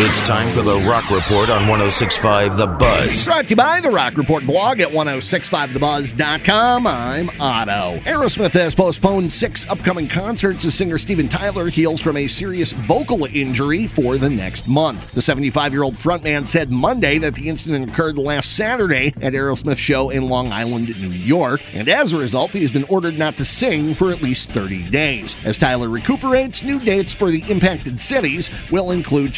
It's time for the Rock Report on 1065 The Buzz. Brought to you by the Rock Report blog at 1065thebuzz.com. I'm Otto. Aerosmith has postponed six upcoming concerts as singer Steven Tyler heals from a serious vocal injury for the next month. The 75 year old frontman said Monday that the incident occurred last Saturday at Aerosmith show in Long Island, New York, and as a result, he has been ordered not to sing for at least 30 days. As Tyler recuperates, new dates for the impacted cities will include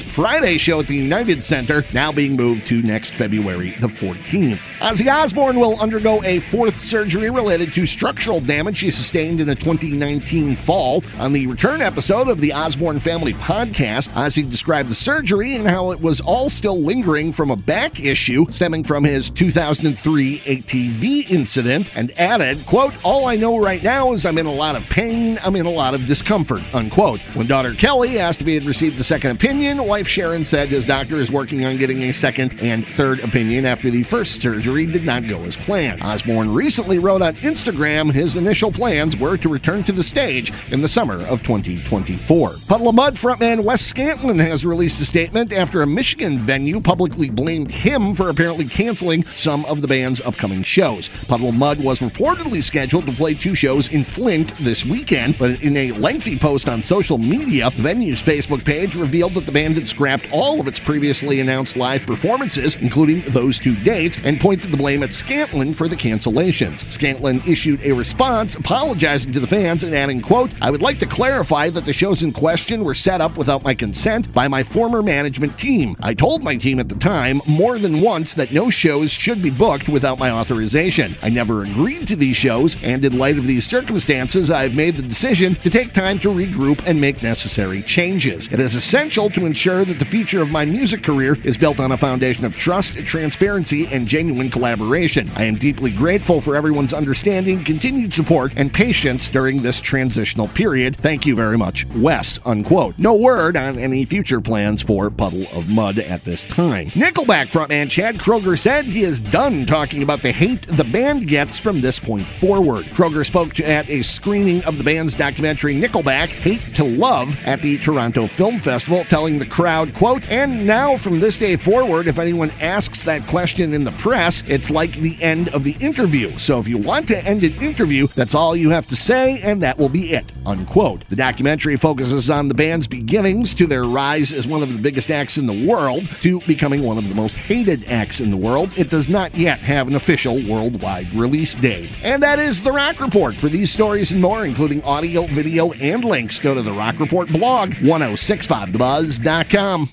Friday show at the United Center, now being moved to next February the 14th. Ozzy Osbourne will undergo a fourth surgery related to structural damage he sustained in a 2019 fall. On the return episode of the Osbourne Family podcast, Ozzy described the surgery and how it was all still lingering from a back issue stemming from his 2003 ATV incident and added, quote, All I know right now is I'm in a lot of pain, I'm in a lot of discomfort, unquote. When daughter Kelly asked if he had received a second opinion, wife Sharon said his doctor is working on getting a second and third opinion after the first surgery did not go as planned. Osbourne recently wrote on Instagram his initial plans were to return to the stage in the summer of 2024. Puddle of Mudd frontman Wes Scantlin has released a statement after a Michigan venue publicly blamed him for apparently canceling some of the band's upcoming shows. Puddle of Mudd was reportedly scheduled to play two shows in Flint this weekend, but in a lengthy post on social media, the venue's Facebook page revealed that the band had scrapped all of its previously announced live performances, including those two dates, and pointed the blame at Scantlin for the cancellations. Scantlin issued a response apologizing to the fans and adding, quote, I would like to clarify that the shows in question were set up without my consent by my former management team. I told my team at the time more than once that no shows should be booked without my authorization. I never agreed to these shows, and in light of these circumstances, I have made the decision to take time to regroup and make necessary changes. It is essential to ensure that the future of my music career is built on a foundation of trust, transparency, and genuine collaboration. I am deeply grateful for everyone's understanding, continued support, and patience during this transitional period. Thank you very much, Wes. Unquote. No word on any future plans for Puddle of Mudd at this time. Nickelback frontman Chad Kroeger said he is done talking about the hate the band gets from this point forward. Kroeger spoke to, at a screening of the band's documentary Nickelback, Hate to Love, at the Toronto Film Festival, telling the crowd, quote, and now from this day forward, if anyone asks that question in the press, it's like the end of the interview. So if you want to end an interview, that's all you have to say, and that will be it, unquote. The documentary focuses on the band's beginnings to their rise as one of the biggest acts in the world to becoming one of the most hated acts in the world. It does not yet have an official worldwide release date. And that is the Rock Report. For these stories and more, including audio, video, and links, go to the Rock Report blog, oh 1065thebuzz.com.